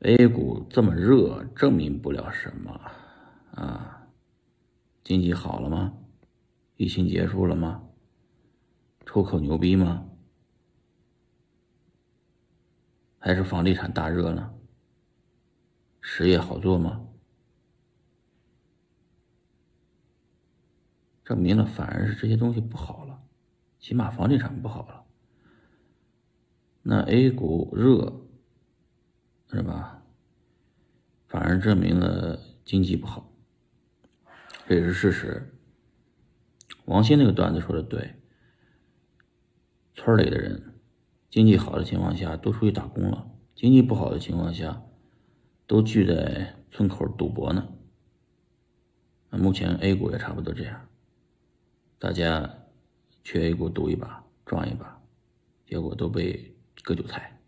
A 股这么热，证明不了什么啊？经济好了吗？疫情结束了吗？出口牛逼吗？还是房地产大热呢？实业好做吗？证明了反而是这些东西不好了，起码房地产不好了。那 A 股热是吧？反而证明了经济不好，这也是事实。王鑫那个段子说的对，村里的人经济好的情况下都出去打工了，经济不好的情况下都聚在村口赌博呢。那目前 A 股也差不多这样，大家去 A 股赌一把，赚一把，结果都被割韭菜。